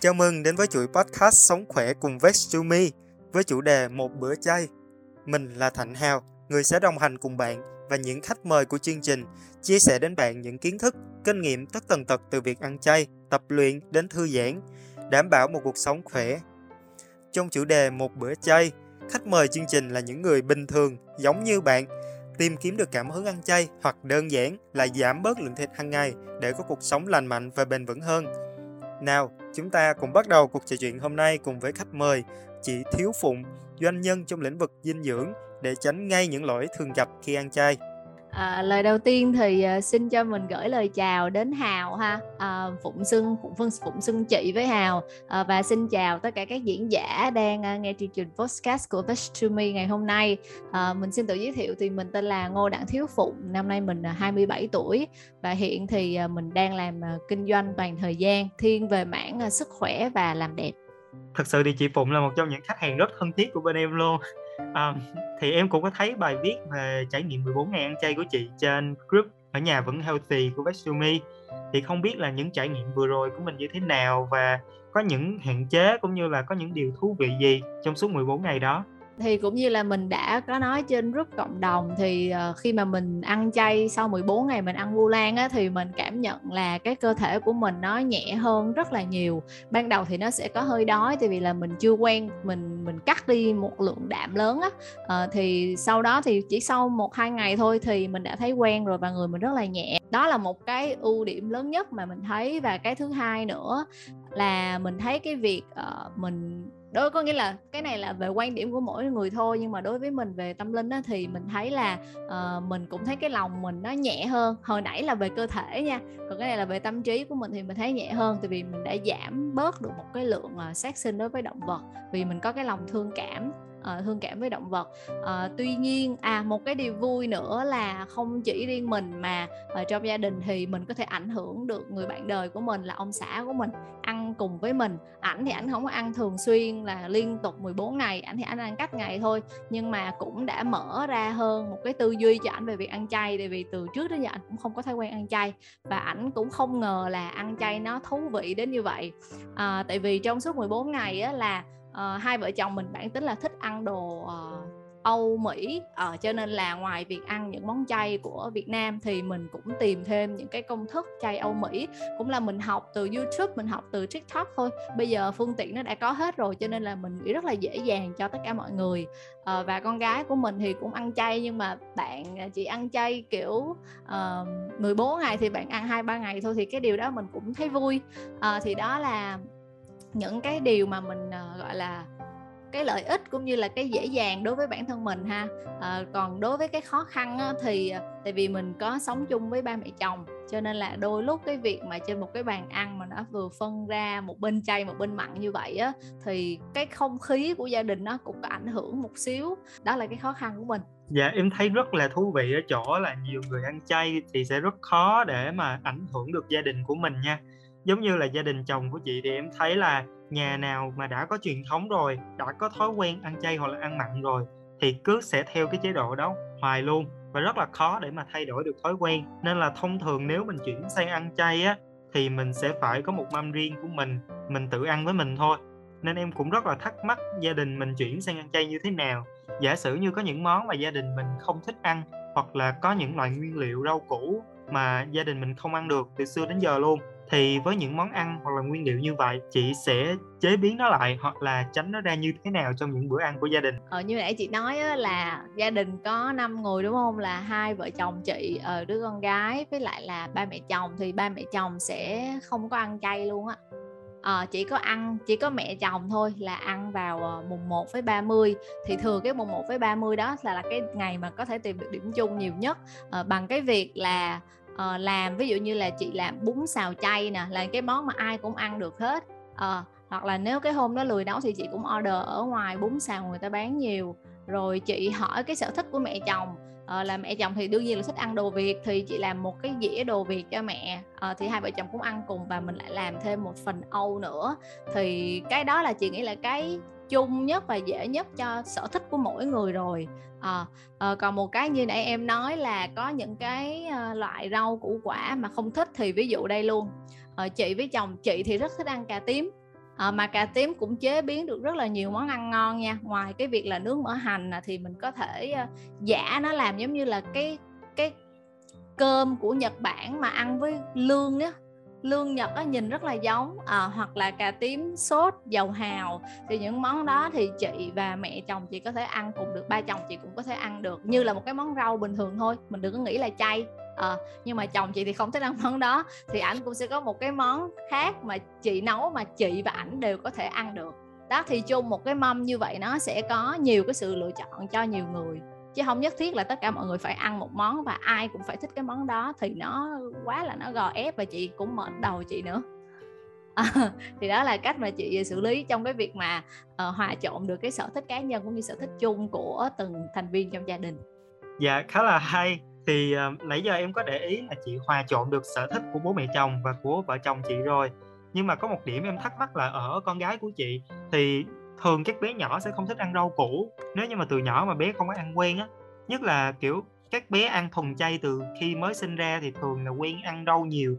Chào mừng đến với chuỗi podcast Sống khỏe cùng Vextumi với chủ đề Một bữa chay. Mình là Thạnh Hào, người sẽ đồng hành cùng bạn và những khách mời của chương trình chia sẻ đến bạn những kiến thức, kinh nghiệm tất tần tật từ việc ăn chay, tập luyện đến thư giãn, đảm bảo một cuộc sống khỏe. Trong chủ đề Một bữa chay, khách mời chương trình là những người bình thường giống như bạn tìm kiếm được cảm hứng ăn chay hoặc đơn giản là giảm bớt lượng thịt hàng ngày để có cuộc sống lành mạnh và bền vững hơn. Nào, chúng ta cùng bắt đầu cuộc trò chuyện hôm nay cùng với khách mời chị Thiếu Phụng, doanh nhân trong lĩnh vực dinh dưỡng để tránh ngay những lỗi thường gặp khi ăn chay. À, lời đầu tiên thì uh, xin cho mình gửi lời chào đến Hào ha. À, Phụng Sưng Phụng Phân, Phụng Sưng chị với Hào. À, và xin chào tất cả các diễn giả đang uh, nghe chương trình podcast của Best to Me ngày hôm nay. À, mình xin tự giới thiệu thì mình tên là Ngô Đặng Thiếu Phụng năm nay mình à, uh, 27 tuổi. Và hiện thì uh, mình đang làm uh, kinh doanh toàn thời gian thiên về mảng uh, sức khỏe và làm đẹp. Thật sự thì chị Phụng là một trong những khách hàng rất thân thiết của bên em luôn à, thì em cũng có thấy bài viết về trải nghiệm 14 ngày ăn chay của chị trên group ở nhà vẫn healthy của Vesumi thì không biết là những trải nghiệm vừa rồi của mình như thế nào và có những hạn chế cũng như là có những điều thú vị gì trong suốt 14 ngày đó? Thì cũng như là mình đã có nói trên group cộng đồng thì uh, khi mà mình ăn chay sau 14 ngày mình ăn vu lan á thì mình cảm nhận là cái cơ thể của mình nó nhẹ hơn rất là nhiều. Ban đầu thì nó sẽ có hơi đói tại vì là mình chưa quen mình mình cắt đi một lượng đạm lớn á. Uh, thì sau đó thì chỉ sau một hai ngày thôi thì mình đã thấy quen rồi và người mình rất là nhẹ. Đó là một cái ưu điểm lớn nhất mà mình thấy. Và cái thứ hai nữa là mình thấy cái việc uh, mình đối có nghĩa là cái này là về quan điểm của mỗi người thôi nhưng mà đối với mình về tâm linh á, thì mình thấy là uh, mình cũng thấy cái lòng mình nó nhẹ hơn. Hồi nãy là về cơ thể nha còn cái này là về tâm trí của mình thì mình thấy nhẹ hơn tại vì mình đã giảm bớt được một cái lượng uh, sát sinh đối với động vật vì mình có cái lòng thương cảm uh, thương cảm với động vật. Uh, tuy nhiên à một cái điều vui nữa là không chỉ riêng mình mà ở trong gia đình thì mình có thể ảnh hưởng được người bạn đời của mình là ông xã của mình ăn cùng với mình. Ảnh thì ảnh không có ăn thường xuyên là liên tục 14 ngày ảnh thì ảnh ăn cách ngày thôi nhưng mà cũng đã mở ra hơn một cái tư duy cho ảnh về việc ăn chay tại vì từ trước đến giờ ảnh cũng không có thói quen ăn chay và ảnh cũng không ngờ là ăn chay nó thú vị đến như vậy. À, tại vì trong suốt 14 ngày á, là uh, hai vợ chồng mình bản tính là thích ăn đồ uh, Âu Mỹ ở uh, cho nên là ngoài việc ăn những món chay của Việt Nam thì mình cũng tìm thêm những cái công thức chay Âu Mỹ. Cũng là mình học từ YouTube mình học từ TikTok thôi. Bây giờ phương tiện nó đã có hết rồi cho nên là mình nghĩ rất là dễ dàng cho tất cả mọi người. Uh, và con gái của mình thì cũng ăn chay nhưng mà bạn chỉ ăn chay kiểu uh, 14 ngày thì bạn ăn hai ba ngày thôi thì cái điều đó mình cũng thấy vui. Uh, thì đó là những cái điều mà mình uh, gọi là cái lợi ích cũng như là cái dễ dàng đối với bản thân mình ha. À, còn đối với cái khó khăn á, thì ờ, tại vì mình có sống chung với ba mẹ chồng cho nên là đôi lúc cái việc mà trên một cái bàn ăn mà nó vừa phân ra một bên chay một bên mặn như vậy á thì cái không khí của gia đình nó cũng có ảnh hưởng một xíu. Đó là cái khó khăn của mình. Dạ em thấy rất là thú vị ở chỗ là nhiều người ăn chay thì sẽ rất khó để mà ảnh hưởng được gia đình của mình nha giống như là gia đình chồng của chị thì em thấy là nhà nào mà đã có truyền thống rồi, đã có thói quen ăn chay hoặc là ăn mặn rồi thì cứ sẽ theo cái chế độ đó hoài luôn và rất là khó để mà thay đổi được thói quen. Nên là thông thường nếu mình chuyển sang ăn chay á, thì mình sẽ phải có một mâm riêng của mình mình tự ăn với mình thôi. Nên em cũng rất là thắc mắc gia đình mình chuyển sang ăn chay như thế nào. Giả sử như có những món mà gia đình mình không thích ăn hoặc là có những loại nguyên liệu rau củ mà gia đình mình không ăn được từ xưa đến giờ luôn thì với những món ăn hoặc là nguyên liệu như vậy chị sẽ chế biến nó lại hoặc là tránh nó ra như thế nào trong những bữa ăn của gia đình? Ờ, như nãy chị nói á, là gia đình có 5 người đúng không? Là hai vợ chồng chị ờ, đứa con gái với lại là ba mẹ chồng thì ba mẹ chồng sẽ không có ăn chay luôn á. À, chỉ có ăn chỉ có mẹ chồng thôi là ăn vào ờ, mùng 1 với 30 thì thường cái mùng 1 với 30 đó là, là cái ngày mà có thể tìm được điểm chung nhiều nhất à, bằng cái việc là uh, làm ví dụ như là chị làm bún xào chay nè là cái món mà ai cũng ăn được hết. Uh, hoặc là nếu cái hôm đó lười nấu thì chị cũng order ở ngoài bún xào người ta bán nhiều. Rồi chị hỏi cái sở thích của mẹ chồng. Uh, là mẹ chồng thì đương nhiên là thích ăn đồ việt thì chị làm một cái dĩa đồ việt cho mẹ. Uh, thì hai vợ chồng cũng ăn cùng và mình lại làm thêm một phần âu nữa. Thì cái đó là chị nghĩ là cái chung nhất và dễ nhất cho sở thích của mỗi người rồi à, à, còn một cái như nãy em nói là có những cái ờ, loại rau củ quả mà không thích thì ví dụ đây luôn. À, chị với chồng chị thì rất thích ăn cà tím. À, mà cà tím cũng chế biến được rất là nhiều món ăn ngon nha. Ngoài cái việc là nướng mỡ hành thì mình có thể giả nó làm giống như là cái cái cơm của Nhật Bản mà ăn với lương á lương Nhật á, nhìn rất là giống à, hoặc là cà tím sốt dầu hào. Thì những món đó thì chị và mẹ chồng chị có thể ăn cùng được ba chồng chị cũng có thể ăn được như là một cái món rau bình thường thôi mình đừng có nghĩ là chay à, nhưng mà chồng chị thì không thích ăn món đó thì ảnh cũng sẽ có một cái món khác mà chị nấu mà chị và ảnh đều có thể ăn được. Đó thì chung một cái mâm như vậy nó sẽ có nhiều cái sự lựa chọn cho nhiều người chứ không nhất thiết là tất cả mọi người phải ăn một món và ai cũng phải thích cái món đó thì nó quá là nó gò ép và chị cũng mệt đầu chị nữa. À, thì đó là cách mà chị xử lý trong cái việc mà uh, hòa trộn được cái sở thích cá nhân cũng như sở thích chung của từng thành viên trong gia đình. Dạ khá là hay. Thì uh, nãy giờ em có để ý là chị hòa trộn được sở thích của bố mẹ chồng và của vợ chồng chị rồi. Nhưng mà có một điểm em thắc mắc là ở con gái của chị thì thường các bé nhỏ sẽ không thích ăn rau củ. Nếu như mà từ nhỏ mà bé không có ăn quen á nhất là kiểu các bé ăn thuần chay từ khi mới sinh ra thì thường là quen ăn rau nhiều.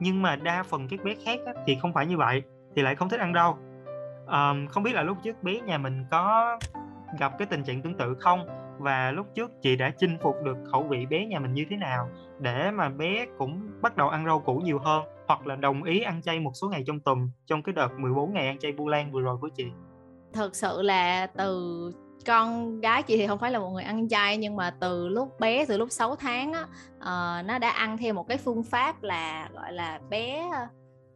Nhưng mà đa phần các bé khác á, thì không phải như vậy thì lại không thích ăn rau. Um, không biết là lúc trước bé nhà mình có gặp cái tình trạng tương tự không? Và lúc trước chị đã chinh phục được khẩu vị bé nhà mình như thế nào để mà bé cũng bắt đầu ăn rau củ nhiều hơn hoặc là đồng ý ăn chay một số ngày trong tuần trong cái đợt 14 ngày ăn chay Vu Lan vừa rồi của chị? Thực sự là từ con gái chị thì không phải là một người ăn chay nhưng mà từ lúc bé từ lúc 6 tháng á uh, nó đã ăn theo một cái phương pháp là gọi là bé ờ,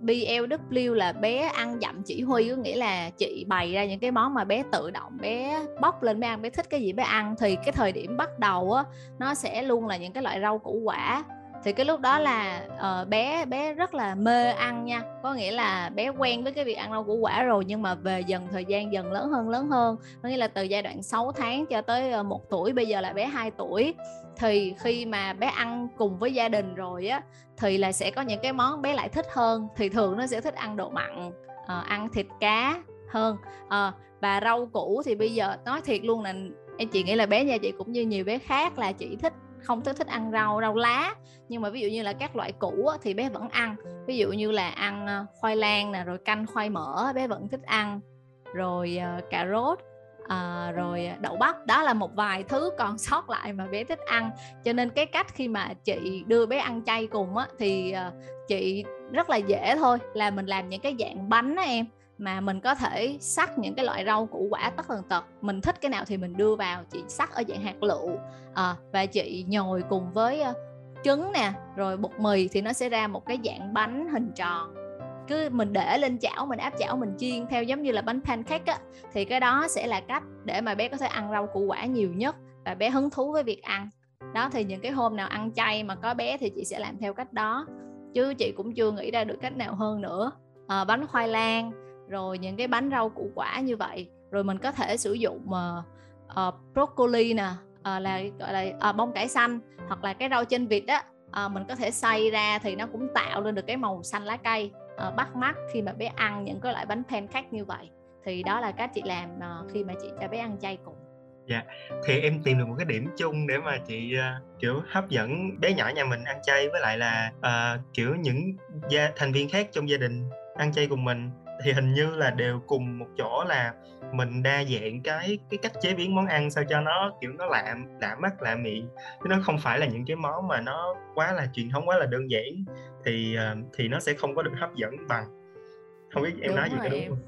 BLW là bé ăn dặm chỉ huy. Có nghĩa là chị bày ra những cái món mà bé tự động bé bóc lên bé ăn bé thích cái gì bé ăn. Thì cái thời điểm bắt đầu á nó sẽ luôn là những cái loại rau củ quả thì cái lúc đó là uh, bé bé rất là mê ăn nha. Có nghĩa là bé quen với cái việc ăn rau củ quả rồi nhưng mà về dần thời gian dần lớn hơn lớn hơn. Có nghĩa là từ giai đoạn 6 tháng cho tới uh, 1 tuổi bây giờ là bé 2 tuổi. Thì khi mà bé ăn cùng với gia đình rồi á thì là sẽ có những cái món bé lại thích hơn. Thì thường nó sẽ thích ăn đồ mặn uh, ăn thịt cá hơn. Uh, và rau củ thì bây giờ nói thiệt luôn là em chị nghĩ là bé nhà chị cũng như nhiều bé khác là chị thích không thích thích ăn rau rau lá. Nhưng mà ví dụ như là các loại củ thì bé vẫn ăn. Ví dụ như là ăn ờ, khoai lang nè rồi canh khoai mỡ bé vẫn thích ăn. Rồi uh, cà rốt à, rồi đậu bắp. Đó là một vài thứ còn sót lại mà bé thích ăn. Cho nên cái cách khi mà chị đưa bé ăn chay cùng á thì uh, chị rất là dễ thôi. Là mình làm những cái dạng bánh á em mà mình có thể sắc những cái loại rau củ quả tất tần tật mình thích cái nào thì mình đưa vào chị sắc ở dạng hạt lựu à, và chị nhồi cùng với trứng nè rồi bột mì thì nó sẽ ra một cái dạng bánh hình tròn. Cứ mình để lên chảo mình áp chảo mình chiên theo giống như là bánh pancake á thì cái đó sẽ là cách để mà bé có thể ăn rau củ quả nhiều nhất và bé hứng thú với việc ăn. Đó thì những cái hôm nào ăn chay mà có bé thì chị sẽ làm theo cách đó chứ chị cũng chưa nghĩ ra được cách nào hơn nữa. À, bánh khoai lang rồi những cái bánh rau củ quả như vậy. Rồi mình có thể sử dụng uh, uh, broccoli nè uh, là gọi là uh, bông cải xanh hoặc là cái rau trên vịt á. Uh, mình có thể xay ra thì nó cũng tạo lên được cái màu xanh lá cây uh, bắt mắt khi mà bé ăn những cái loại bánh pancake như vậy. Thì đó là cách chị làm uh, khi mà chị cho bé ăn chay cùng. Dạ thì em tìm được một cái điểm chung để mà chị uh, kiểu hấp dẫn bé nhỏ nhà mình ăn chay với lại là uh, kiểu những gia thành viên khác trong gia đình ăn chay cùng mình thì hình như là đều cùng một chỗ là mình đa dạng cái cái cách chế biến món ăn sao cho nó kiểu nó lạ lạ mắt lạ miệng. Chứ nó không phải là những cái món mà nó quá là truyền thống quá là đơn giản thì ờ, thì nó sẽ không có được hấp dẫn bằng. Không biết em đúng nói gì có đúng không?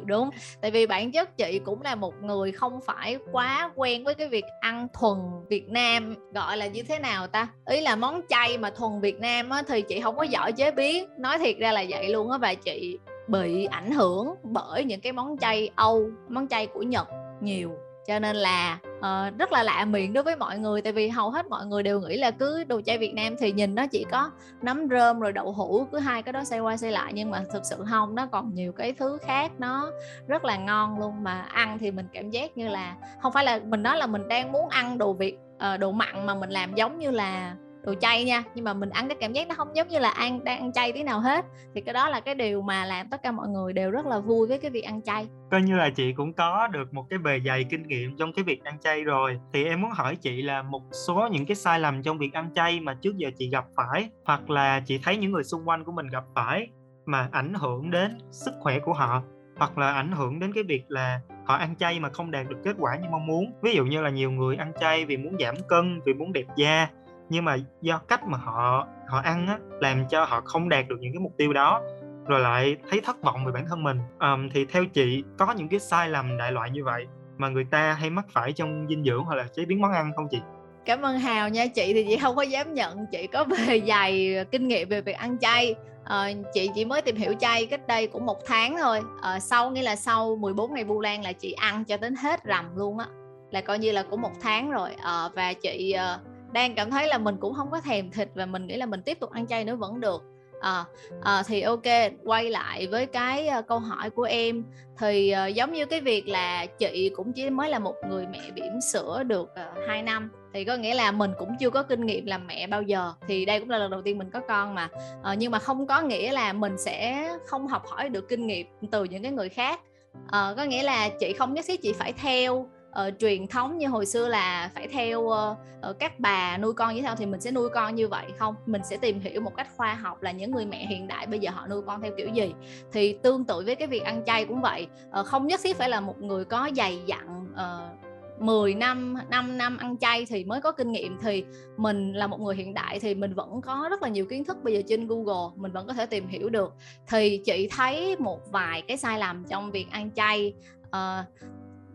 Đúng tại vì bản chất chị cũng là một người không phải quá quen với cái việc ăn thuần Việt Nam gọi là như thế nào ta? Ý là món chay mà thuần Việt Nam á, thì chị không có giỏi chế biến nói thiệt ra là vậy luôn á và chị bị ảnh hưởng bởi những cái món chay Âu, món chay của Nhật nhiều. Cho nên là uh, rất là lạ miệng đối với mọi người tại vì hầu hết mọi người đều nghĩ là cứ đồ chay Việt Nam thì nhìn nó chỉ có nấm rơm rồi đậu hũ cứ hai cái đó xoay qua xoay lại nhưng mà thực sự không nó còn nhiều cái thứ khác nó rất là ngon luôn. Mà ăn thì mình cảm giác như là không phải là mình nói là mình đang muốn ăn đồ Việt uh, đồ mặn mà mình làm giống như là đồ chay nha, nhưng mà mình ăn cái cảm giác nó không giống như là ăn, đang ăn chay tí nào hết. Thì cái đó là cái điều mà làm tất cả mọi người đều rất là vui với cái việc ăn chay. Coi như là chị cũng có được một cái bề dày kinh nghiệm trong cái việc ăn chay rồi. Thì em muốn hỏi chị là một số những cái sai lầm trong việc ăn chay mà trước giờ chị gặp phải, hoặc là chị thấy những người xung quanh của mình gặp phải mà ảnh hưởng đến sức khỏe của họ, hoặc là ảnh hưởng đến cái việc là họ ăn chay mà không đạt được kết quả như mong muốn? Ví dụ như là nhiều người ăn chay vì muốn giảm cân, vì muốn đẹp da nhưng mà do cách mà họ họ ăn á làm cho họ không đạt được những cái mục tiêu đó rồi lại thấy thất vọng về bản thân mình. Um, thì theo chị có những cái sai lầm đại loại như vậy mà người ta hay mắc phải trong dinh dưỡng hoặc là chế biến món ăn không chị? Cảm ơn hào nha. Chị thì chị không có dám nhận. Chị có bề dày kinh nghiệm về việc ăn chay. À, chị chỉ mới tìm hiểu chay cách đây cũng một tháng thôi. À, sau nghĩa là sau 14 ngày vu lan là chị ăn cho đến hết rằm luôn á. Là coi như là cũng một tháng rồi. À, và chị à, đang cảm thấy là mình cũng không có thèm thịt và mình nghĩ là mình tiếp tục ăn chay nữa vẫn được. À, à, thì ok quay lại với cái uh, câu hỏi của em. Thì uh, giống như cái việc là chị cũng chỉ mới là một người mẹ bỉm sữa được uh, 2 năm thì có nghĩa là mình cũng chưa có kinh nghiệm làm mẹ bao giờ. Thì đây cũng là lần đầu tiên mình có con mà. À, nhưng mà không có nghĩa là mình sẽ không học hỏi được kinh nghiệm từ những cái người khác. À, có nghĩa là chị không nhất thiết chị phải theo uh, truyền thống như hồi xưa là phải theo uh, uh, các bà nuôi con như thế nào thì mình sẽ nuôi con như vậy không? Mình sẽ tìm hiểu một cách khoa học là những người mẹ hiện đại bây giờ họ nuôi con theo kiểu gì. Thì tương tự với cái việc ăn chay cũng vậy uh, không nhất thiết phải là một người có dày dặn uh, 10 năm 5 năm ăn chay thì mới có kinh nghiệm. Thì mình là một người hiện đại thì mình vẫn có rất là nhiều kiến thức bây giờ trên Google mình vẫn có thể tìm hiểu được. Thì chị thấy một vài cái sai lầm trong việc ăn chay uh,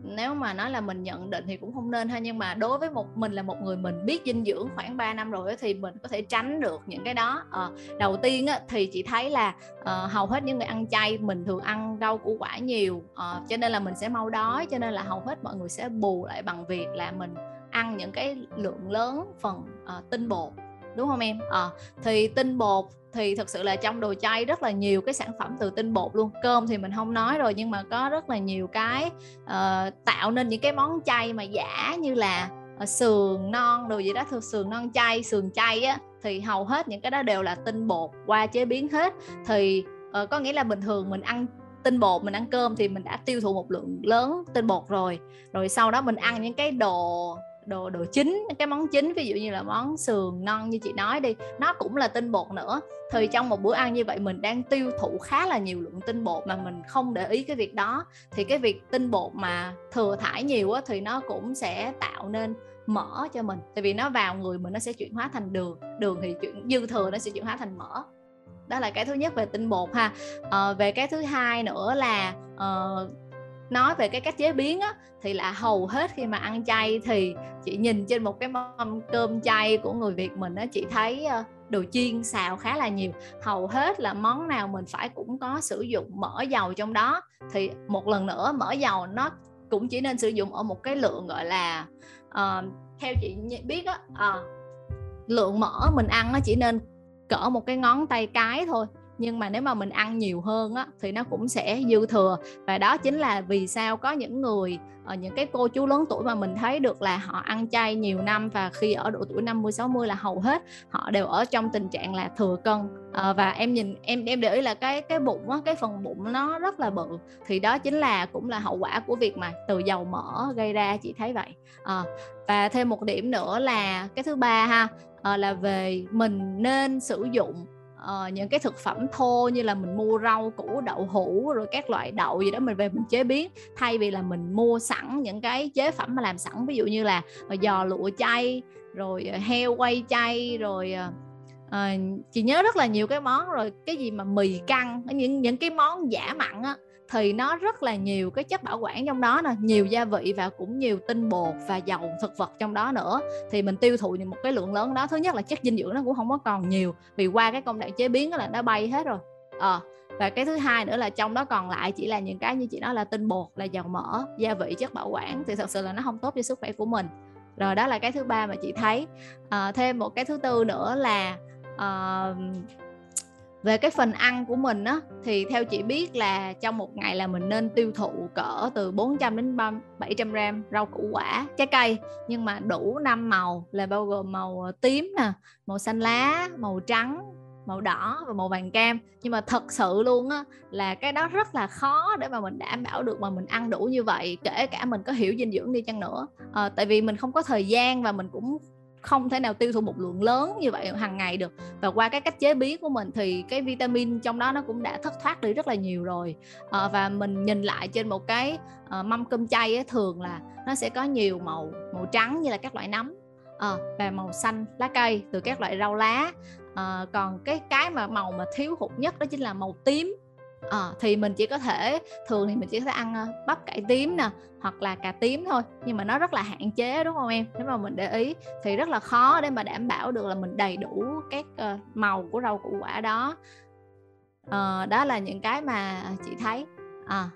nếu mà nói là mình nhận định thì cũng không nên ha nhưng mà đối với một mình là một người mình biết dinh dưỡng khoảng 3 năm rồi thì mình có thể tránh được những cái đó. À, đầu tiên á, thì chị thấy là à, hầu hết những người ăn chay mình thường ăn rau củ quả nhiều à, cho nên là mình sẽ mau đói cho nên là hầu hết mọi người sẽ bù lại bằng việc là mình ăn những cái lượng lớn phần à, tinh bột đúng không em? À, thì tinh bột thì thực sự là trong đồ chay rất là nhiều cái sản phẩm từ tinh bột luôn. Cơm thì mình không nói rồi nhưng mà có rất là nhiều cái uh, tạo nên những cái món chay mà giả như là uh, sườn non đồ gì đó. Thường sườn non chay sườn chay á thì hầu hết những cái đó đều là tinh bột qua chế biến hết. Thì uh, có nghĩa là bình thường mình ăn tinh bột mình ăn cơm thì mình đã tiêu thụ một lượng lớn tinh bột rồi. Rồi sau đó mình ăn những cái đồ đồ đồ chính cái món chính ví dụ như là món sườn non như chị nói đi nó cũng là tinh bột nữa. Thì trong một bữa ăn như vậy mình đang tiêu thụ khá là nhiều lượng tinh bột mà mình không để ý cái việc đó. Thì cái việc tinh bột mà thừa thải nhiều á, thì nó cũng sẽ tạo nên mỡ cho mình. Tại vì nó vào người mình nó sẽ chuyển hóa thành đường đường thì chuyển dư thừa nó sẽ chuyển hóa thành mỡ. Đó là cái thứ nhất về tinh bột ha. À, về cái thứ hai nữa là uh, nói về cái cách chế biến á thì là hầu hết khi mà ăn chay thì chị nhìn trên một cái mâm cơm chay của người Việt mình á chị thấy ờ, đồ chiên xào khá là nhiều. Hầu hết là món nào mình phải cũng có sử dụng mỡ dầu trong đó. Thì một lần nữa mỡ dầu nó cũng chỉ nên sử dụng ở một cái lượng gọi là uh, theo chị biết á uh, lượng mỡ mình ăn nó chỉ nên cỡ một cái ngón tay cái thôi nhưng mà nếu mà mình ăn nhiều hơn á thì nó cũng sẽ dư thừa. Và đó chính là vì sao có những người ở những cái cô chú lớn tuổi mà mình thấy được là họ ăn chay nhiều năm và khi ở độ tuổi 50 60 là hầu hết họ đều ở trong tình trạng là thừa cân. À, và em nhìn em em để ý là cái cái bụng á, cái phần bụng nó rất là bự. Thì đó chính là cũng là hậu quả của việc mà từ dầu mỡ gây ra chị thấy vậy. À, và thêm một điểm nữa là cái thứ ba ha à, là về mình nên sử dụng uh, những cái thực phẩm thô như là mình mua rau củ đậu hũ rồi các loại đậu gì đó mình về mình chế biến. Thay vì là mình mua sẵn những cái chế phẩm mà làm sẵn ví dụ như là ờ, giò lụa chay rồi ờ, heo quay chay rồi uh, chị nhớ rất là nhiều cái món. Rồi cái gì mà mì căng những những cái món giả mặn á thì nó rất là nhiều cái chất bảo quản trong đó nè nhiều gia vị và cũng nhiều tinh bột và dầu thực vật trong đó nữa. Thì mình tiêu thụ một cái lượng lớn đó. Thứ nhất là chất dinh dưỡng nó cũng không có còn nhiều vì qua cái công đoạn chế biến là nó bay hết rồi. À, và cái thứ hai nữa là trong đó còn lại chỉ là những cái như chị nói là tinh bột là dầu mỡ gia vị chất bảo quản thì thật sự là nó không tốt cho sức khỏe của mình. Rồi đó là cái thứ ba mà chị thấy. À, thêm một cái thứ tư nữa là uh, về cái phần ăn của mình á thì theo chị biết là trong một ngày là mình nên tiêu thụ cỡ từ 400 đến 700 gram rau củ quả trái cây. Nhưng mà đủ năm màu là bao gồm màu ờ, tím nè màu xanh lá màu trắng màu đỏ và màu vàng cam. Nhưng mà thật sự luôn á là cái đó rất là khó để mà mình đảm bảo được mà mình ăn đủ như vậy kể cả mình có hiểu dinh dưỡng đi chăng nữa. À, tại vì mình không có thời gian và mình cũng không thể nào tiêu thụ một lượng lớn như vậy hàng ngày được. Và qua cái cách chế biến của mình thì cái vitamin trong đó nó cũng đã thất thoát đi rất là nhiều rồi. À, và mình nhìn lại trên một cái uh, mâm cơm chay ấy, thường là nó sẽ có nhiều màu màu trắng như là các loại nấm à, và màu xanh lá cây từ các loại rau lá. À, còn cái cái mà màu mà thiếu hụt nhất đó chính là màu tím à, thì mình chỉ có thể thường thì mình chỉ có thể ăn bắp cải tím nè hoặc là cà tím thôi nhưng mà nó rất là hạn chế đúng không em nếu mà mình để ý thì rất là khó để mà đảm bảo được là mình đầy đủ các uh, màu của rau củ quả đó uh, đó là những cái mà chị thấy à. yeah.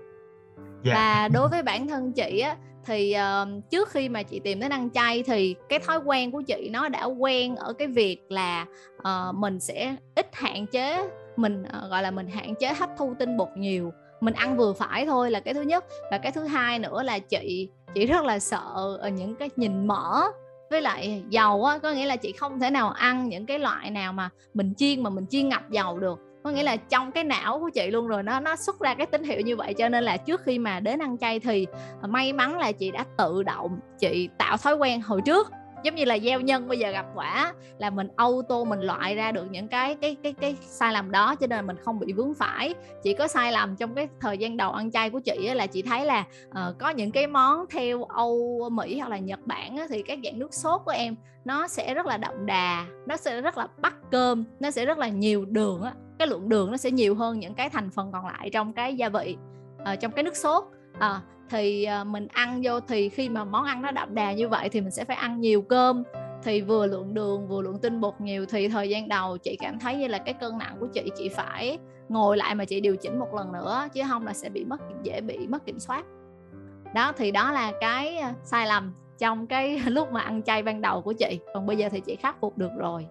Dạ. và đối với bản thân chị á thì uh, trước khi mà chị tìm đến ăn chay thì cái thói quen của chị nó đã quen ở cái việc là uh, mình sẽ ít hạn chế mình uh, gọi là mình hạn chế hấp thu tinh bột nhiều mình ăn vừa phải thôi là cái thứ nhất. Và cái thứ hai nữa là chị chị rất là sợ ờ, những cái nhìn mỡ với lại dầu á có nghĩa là chị không thể nào ăn những cái loại nào mà mình chiên mà mình chiên ngập dầu được. Có nghĩa là trong cái não của chị luôn rồi nó nó xuất ra cái tín hiệu như vậy cho nên là trước khi mà đến ăn chay thì ờ, may mắn là chị đã tự động chị tạo thói quen hồi trước giống như là gieo nhân bây giờ gặp quả là mình auto mình loại ra được những cái cái cái cái sai lầm đó cho nên là mình không bị vướng phải. Chỉ có sai lầm trong cái thời gian đầu ăn chay của chị là chị thấy là uh, có những cái món theo Âu Mỹ hoặc là Nhật Bản thì các dạng nước sốt của em nó sẽ rất là đậm đà nó sẽ rất là bắt cơm nó sẽ rất là nhiều đường á. Cái lượng đường nó sẽ nhiều hơn những cái thành phần còn lại trong cái gia vị uh, trong cái nước sốt. Uh, thì à, mình ăn vô thì khi mà món ăn nó đậm đà như vậy thì mình sẽ phải ăn nhiều cơm. Thì vừa lượng đường, vừa lượng tinh bột nhiều thì thời gian đầu chị cảm thấy như là cái cân nặng của chị chị phải ngồi lại mà chị điều chỉnh một lần nữa, chứ không là sẽ bị mất, dễ bị mất kiểm soát. Đó, thì đó là cái à, sai lầm trong cái lúc mà ăn chay ban đầu của chị. Còn bây giờ thì chị khắc phục được rồi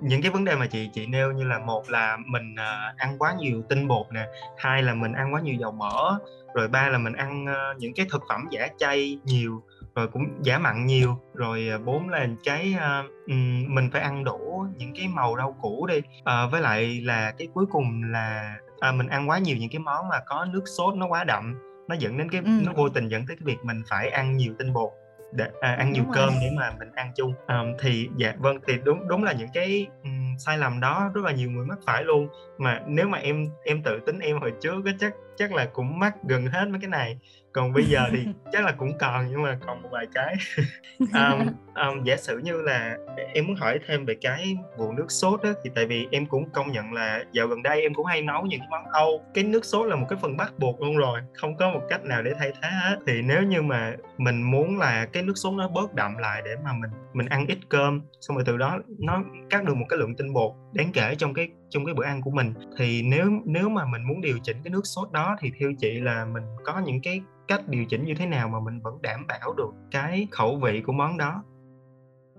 những cái vấn đề mà chị chị nêu như là một là mình uh, ăn quá nhiều tinh bột nè hai là mình ăn quá nhiều dầu mỡ rồi ba là mình ăn uh, những cái thực phẩm giả chay nhiều rồi cũng giả mặn nhiều rồi uh, bốn là cái uh, mình phải ăn đủ những cái màu rau củ đi uh, với lại là cái cuối cùng là uh, mình ăn quá nhiều những cái món mà có nước sốt nó quá đậm nó dẫn đến cái ừ. nó vô tình dẫn tới cái việc mình phải ăn nhiều tinh bột để à, ăn nhiều đúng cơm rồi. để mà mình ăn chung. Um, thì dạ vâng thì đúng đúng là những cái um, sai lầm đó rất là nhiều người mắc phải luôn. Mà nếu mà em em tự tính em hồi trước á chắc chắc là cũng mắc gần hết mấy cái này còn bây giờ thì chắc là cũng còn nhưng mà còn một vài cái. Um, um, giả sử như là em muốn hỏi thêm về cái vụ nước sốt đó thì tại vì em cũng công nhận là dạo gần đây em cũng hay nấu những cái món Âu. Cái nước sốt là một cái phần bắt buộc luôn rồi không có một cách nào để thay thế hết. Thì nếu như mà mình muốn là cái nước sốt nó bớt đậm lại để mà mình mình ăn ít cơm xong rồi từ đó nó cắt được một cái lượng tinh bột đáng kể trong cái trong cái bữa ăn của mình. Thì nếu nếu mà mình muốn điều chỉnh cái nước sốt đó thì theo chị là mình có những cái cách điều chỉnh như thế nào mà mình vẫn đảm bảo được cái khẩu vị của món đó?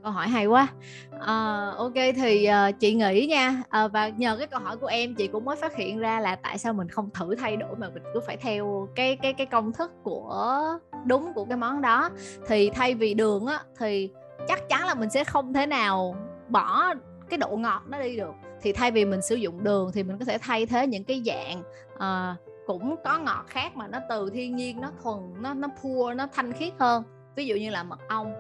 Câu hỏi hay quá. À, ok thì uh, chị nghĩ nha à, và nhờ cái câu hỏi của em chị cũng mới phát hiện ra là tại sao mình không thử thay đổi mà mình cứ phải theo cái cái cái công thức của đúng của cái món đó. Thì thay vì đường á thì chắc chắn là mình sẽ không thể nào bỏ cái độ ngọt nó đi được thì thay vì mình sử dụng đường thì mình có thể thay thế những cái dạng uh, cũng có ngọt khác mà nó từ thiên nhiên nó thuần nó nó pure nó thanh khiết hơn. Ví dụ như là mật ong.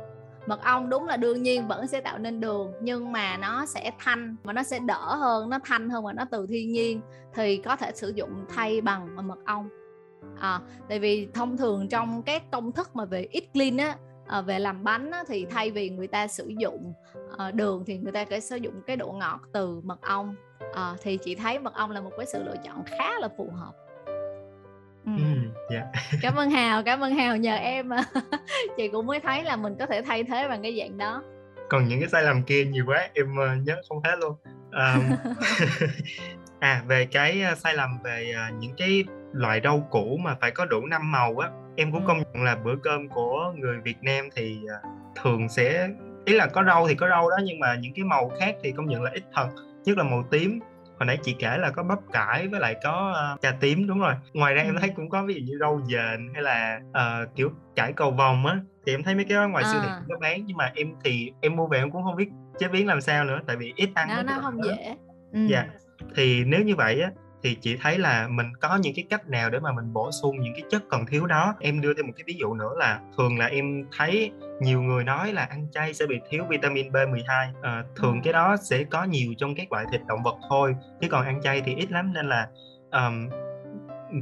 Mật ong đúng là đương nhiên vẫn sẽ tạo nên đường nhưng mà nó sẽ thanh mà nó sẽ đỡ hơn nó thanh hơn và nó từ thiên nhiên. Thì có thể sử dụng thay bằng mật ong. À, tại vì thông thường trong các công thức mà về ít clean á à, về làm bánh á, thì thay vì người ta sử dụng à, đường thì người ta sẽ sử dụng cái độ ngọt từ mật ong. À, thì chị thấy mật ong là một cái sự lựa chọn khá là phù hợp. Ừ. yeah. cảm ơn hào cảm ơn hào nhờ em chị cũng mới thấy là mình có thể thay thế bằng cái dạng đó. Còn những cái sai lầm kia nhiều quá em nhớ không hết luôn. Um, à về cái sai lầm về uh, những cái loại rau củ mà phải có đủ năm màu á em cũng ừ. công nhận là bữa cơm của người Việt Nam thì uh, thường sẽ ý là có rau thì có rau đó nhưng mà những cái màu khác thì công nhận là ít thật nhất là màu tím hồi nãy chị kể là có bắp cải với lại có uh, cà tím đúng rồi ngoài ra em thấy cũng có ví dụ như rau dền hay là uh, kiểu cải cầu vòng á thì em thấy mấy cái đó ngoài à. siêu thị cũng có bán nhưng mà em thì em mua về em cũng không biết chế biến làm sao nữa tại vì ít ăn nó, nó không dễ ừ. dạ thì nếu như vậy á thì chị thấy là mình có những cái cách nào để mà mình bổ sung những cái chất còn thiếu đó? Em đưa thêm một cái ví dụ nữa là thường là em thấy nhiều người nói là ăn chay sẽ bị thiếu vitamin B12 à, ờ, thường cái đó sẽ có nhiều trong các loại thịt động vật thôi chứ còn ăn chay thì ít lắm. Nên là um,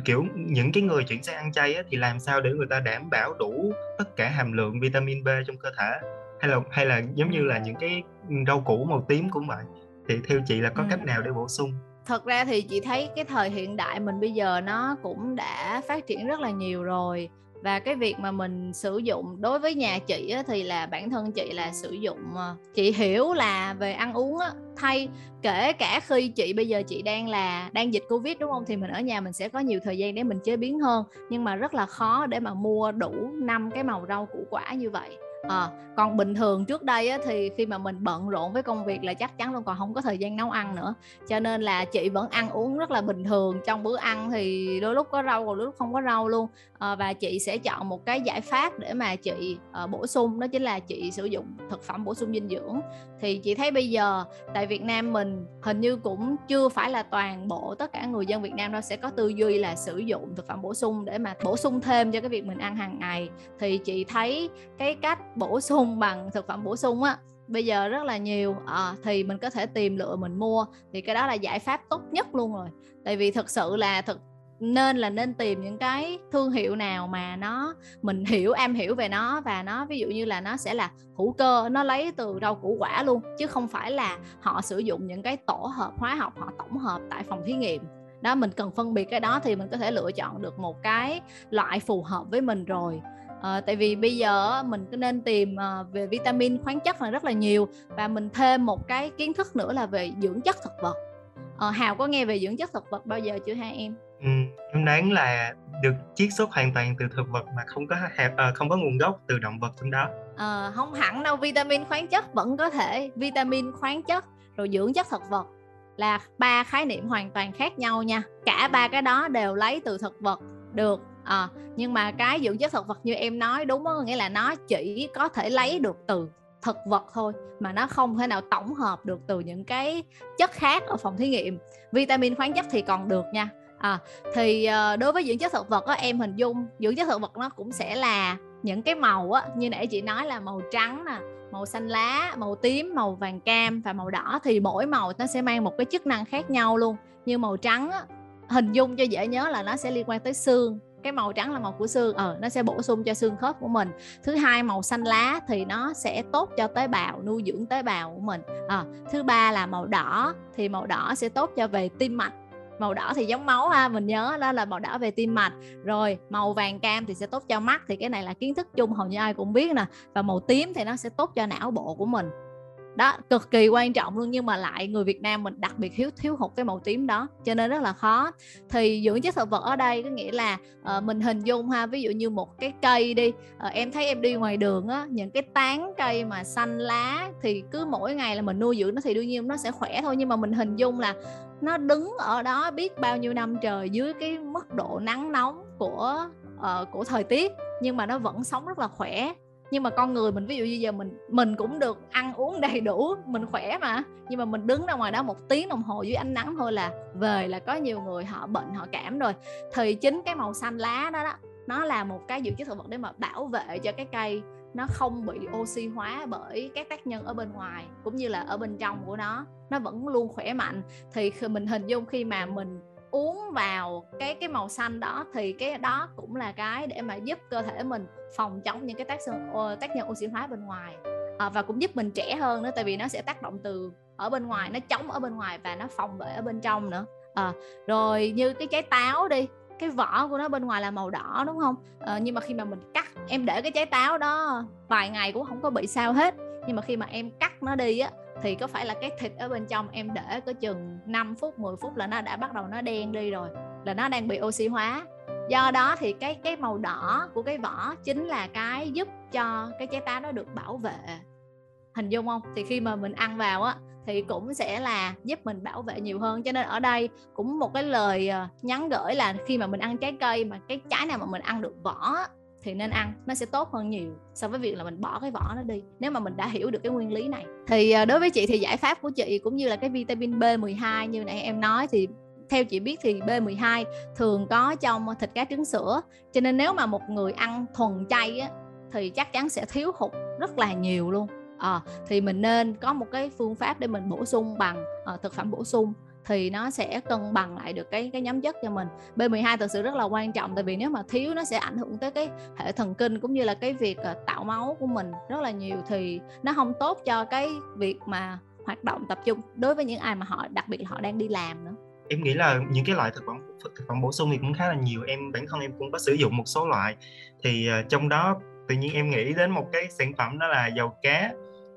kiểu những cái người chuyển sang ăn chay á, thì làm sao để người ta đảm bảo đủ tất cả hàm lượng vitamin B trong cơ thể? Hay là hay là giống như là những cái rau củ màu tím cũng vậy thì theo chị là có ừ. cách nào để bổ sung? Thật ra thì chị thấy cái thời hiện đại mình bây giờ nó cũng đã phát triển rất là nhiều rồi. Và cái việc mà mình sử dụng đối với nhà chị á, thì là bản thân chị là sử dụng ờ, chị hiểu là về ăn uống á, thay kể cả khi chị bây giờ chị đang là đang dịch covid đúng không? Thì mình ở nhà mình sẽ có nhiều thời gian để mình chế biến hơn. Nhưng mà rất là khó để mà mua đủ năm cái màu rau củ quả như vậy à, còn bình thường trước đây á, thì khi mà mình bận rộn với công việc là chắc chắn luôn còn không có thời gian nấu ăn nữa. Cho nên là chị vẫn ăn uống rất là bình thường trong bữa ăn thì đôi lúc có rau còn đôi lúc không có rau luôn à, và chị sẽ chọn một cái giải pháp để mà chị ờ, bổ sung đó chính là chị sử dụng thực phẩm bổ sung dinh dưỡng. Thì chị thấy bây giờ tại Việt Nam mình hình như cũng chưa phải là toàn bộ tất cả người dân Việt Nam đâu sẽ có tư duy là sử dụng thực phẩm bổ sung để mà bổ sung thêm cho cái việc mình ăn hàng ngày. Thì chị thấy cái cách bổ sung bằng thực phẩm bổ sung á bây giờ rất là nhiều. À, thì mình có thể tìm lựa mình mua. Thì cái đó là giải pháp tốt nhất luôn rồi. Tại vì thực sự là thực nên là nên tìm những cái thương hiệu nào mà nó mình hiểu am hiểu về nó và nó ví dụ như là nó sẽ là hữu cơ nó lấy từ rau củ quả luôn chứ không phải là họ sử dụng những cái tổ hợp hóa học họ tổng hợp tại phòng thí nghiệm. Đó mình cần phân biệt cái đó thì mình có thể lựa chọn được một cái loại phù hợp với mình rồi. À, tại vì bây giờ mình cứ nên tìm ờ, về vitamin khoáng chất là rất là nhiều và mình thêm một cái kiến thức nữa là về dưỡng chất thực vật. À, hào có nghe về dưỡng chất thực vật bao giờ chưa hai em? Ừ, em đoán là được chiết xuất hoàn toàn từ thực vật mà không có hạt à, không có nguồn gốc từ động vật trong đó. À, không hẳn đâu vitamin khoáng chất vẫn có thể vitamin khoáng chất rồi dưỡng chất thực vật là ba khái niệm hoàn toàn khác nhau nha. Cả ba cái đó đều lấy từ thực vật được à, nhưng mà cái dưỡng chất thực vật như em nói đúng không nghĩa là nó chỉ có thể lấy được từ thực vật thôi mà nó không thể nào tổng hợp được từ những cái chất khác ở phòng thí nghiệm. Vitamin khoáng chất thì còn được nha à, thì uh, đối với dưỡng chất thực vật á, em hình dung dưỡng chất thực vật nó cũng sẽ là những cái màu á như nãy chị nói là màu trắng nè màu xanh lá màu tím màu vàng cam và màu đỏ thì mỗi màu nó sẽ mang một cái chức năng khác nhau luôn. Như màu trắng á, hình dung cho dễ nhớ là nó sẽ liên quan tới xương. Cái màu trắng là màu của xương ờ nó sẽ bổ sung cho xương khớp của mình. Thứ hai màu xanh lá thì nó sẽ tốt cho tế bào nuôi dưỡng tế bào của mình. À, thứ ba là màu đỏ thì màu đỏ sẽ tốt cho về tim mạch màu đỏ thì giống máu ha mình nhớ đó là màu đỏ về tim mạch. Rồi màu vàng cam thì sẽ tốt cho mắt thì cái này là kiến thức chung hầu như ai cũng biết nè. Và màu tím thì nó sẽ tốt cho não bộ của mình. Đó cực kỳ quan trọng luôn nhưng mà lại người Việt Nam mình đặc biệt thiếu thiếu hụt cái màu tím đó cho nên rất là khó. Thì dưỡng chất thực vật ở đây có nghĩa là uh, mình hình dung ha ví dụ như một cái cây đi uh, em thấy em đi ngoài đường á những cái tán cây mà xanh lá thì cứ mỗi ngày là mình nuôi dưỡng nó thì đương nhiên nó sẽ khỏe thôi nhưng mà mình hình dung là nó đứng ở đó biết bao nhiêu năm trời dưới cái mức độ nắng nóng của uh, của thời tiết nhưng mà nó vẫn sống rất là khỏe. Nhưng mà con người mình ví dụ như giờ mình mình cũng được ăn uống đầy đủ mình khỏe mà. Nhưng mà mình đứng ra ngoài đó một tiếng đồng hồ dưới ánh nắng thôi là về là có nhiều người họ bệnh họ cảm rồi. Thì chính cái màu xanh lá đó đó nó là một cái dưỡng chất thực vật để mà bảo vệ cho cái cây nó không bị oxy hóa bởi các tác nhân ở bên ngoài cũng như là ở bên trong của nó nó vẫn luôn khỏe mạnh. Thì mình hình dung khi mà mình uống vào cái cái màu xanh đó thì cái đó cũng là cái để mà giúp cơ thể mình phòng chống những cái tác nhân ờ, tác nhân oxy hóa bên ngoài. À, và cũng giúp mình trẻ hơn nữa tại vì nó sẽ tác động từ ở bên ngoài nó chống ở bên ngoài và nó phòng vệ ở bên trong nữa. À, rồi như cái trái táo đi cái vỏ của nó bên ngoài là màu đỏ đúng không? À, nhưng mà khi mà mình cắt em để cái trái táo đó vài ngày cũng không có bị sao hết. Nhưng mà khi mà em cắt nó đi á thì có phải là cái thịt ở bên trong em để có chừng 5 phút 10 phút là nó đã bắt đầu nó đen đi rồi là nó đang bị oxy hóa. Do đó thì cái cái màu đỏ của cái vỏ chính là cái giúp cho cái trái táo nó được bảo vệ. Hình dung không? Thì khi mà mình ăn vào á thì cũng sẽ là giúp mình bảo vệ nhiều hơn. Cho nên ở đây cũng một cái lời ờ, nhắn gửi là khi mà mình ăn trái cây mà cái trái nào mà mình ăn được vỏ thì nên ăn nó sẽ tốt hơn nhiều so với việc là mình bỏ cái vỏ nó đi nếu mà mình đã hiểu được cái nguyên lý này. Thì ờ, đối với chị thì giải pháp của chị cũng như là cái vitamin B12 như nãy em nói thì theo chị biết thì B12 thường có trong thịt cá trứng sữa. Cho nên nếu mà một người ăn thuần chay á, thì chắc chắn sẽ thiếu hụt rất là nhiều luôn à, thì mình nên có một cái phương pháp để mình bổ sung bằng uh, thực phẩm bổ sung thì nó sẽ cân bằng lại được cái cái nhóm chất cho mình. B12 thực sự rất là quan trọng tại vì nếu mà thiếu nó sẽ ảnh hưởng tới cái hệ thần kinh cũng như là cái việc uh, tạo máu của mình rất là nhiều thì nó không tốt cho cái việc mà hoạt động tập trung đối với những ai mà họ đặc biệt là họ đang đi làm nữa. Em nghĩ là những cái loại thực phẩm thực phẩm bổ sung thì cũng khá là nhiều. Em bản thân em cũng có sử dụng một số loại. Thì uh, trong đó tự nhiên em nghĩ đến một cái sản phẩm đó là dầu cá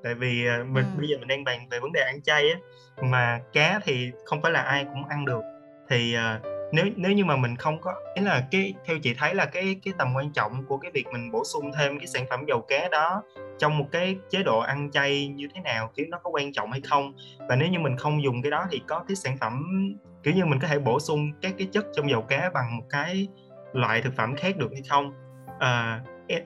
tại vì uh, mình ừ. bây giờ mình đang bàn về vấn đề ăn chay á mà cá thì không phải là ai cũng ăn được. Thì uh, nếu nếu như mà mình không có ý là cái theo chị thấy là cái cái tầm quan trọng của cái việc mình bổ sung thêm cái sản phẩm dầu cá đó trong một cái chế độ ăn chay như thế nào kiểu nó có quan trọng hay không? Và nếu như mình không dùng cái đó thì có cái sản phẩm kiểu như mình có thể bổ sung các cái chất trong dầu cá bằng một cái loại thực phẩm khác được hay không? À, em,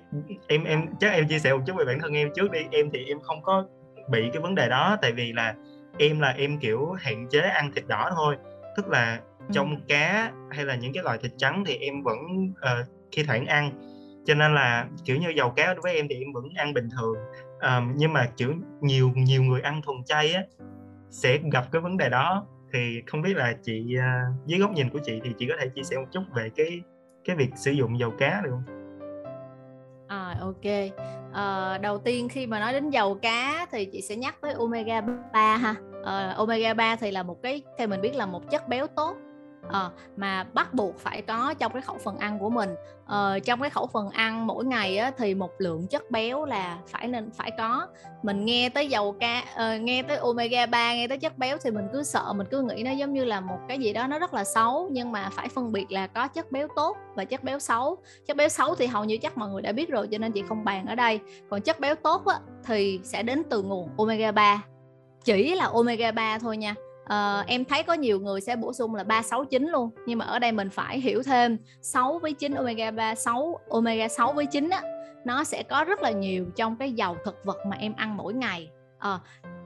em em chắc em chia sẻ một chút về bản thân em trước đi. Em thì em không có bị cái vấn đề đó tại vì là em là em kiểu hạn chế ăn thịt đỏ thôi. Tức là trong ừ. cá hay là những cái loại thịt trắng thì em vẫn uh, khi thoảng ăn. Cho nên là kiểu như dầu cá đối với em thì em vẫn ăn bình thường. Um, nhưng mà kiểu nhiều nhiều người ăn thuần chay á sẽ gặp cái vấn đề đó. Thì không biết là chị uh, dưới góc nhìn của chị thì chị có thể chia sẻ một chút về cái cái việc sử dụng dầu cá được không? À, ok. À, đầu tiên khi mà nói đến dầu cá thì chị sẽ nhắc tới omega 3 ha. À, omega 3 thì là một cái theo mình biết là một chất béo tốt à, mà bắt buộc phải có trong cái khẩu phần ăn của mình. À, trong cái khẩu phần ăn mỗi ngày á, thì một lượng chất béo là phải nên phải có. Mình nghe tới dầu ca à, nghe tới omega 3 nghe tới chất béo thì mình cứ sợ mình cứ nghĩ nó giống như là một cái gì đó nó rất là xấu nhưng mà phải phân biệt là có chất béo tốt và chất béo xấu. Chất béo xấu thì hầu như chắc mọi người đã biết rồi cho nên chị không bàn ở đây. Còn chất béo tốt á, thì sẽ đến từ nguồn omega 3 chỉ là omega 3 thôi nha uh, em thấy có nhiều người sẽ bổ sung là 369 luôn nhưng mà ở đây mình phải hiểu thêm 6 với 9 omega 3 6 omega 6 với 9 á nó sẽ có rất là nhiều trong cái dầu thực vật mà em ăn mỗi ngày. Uh,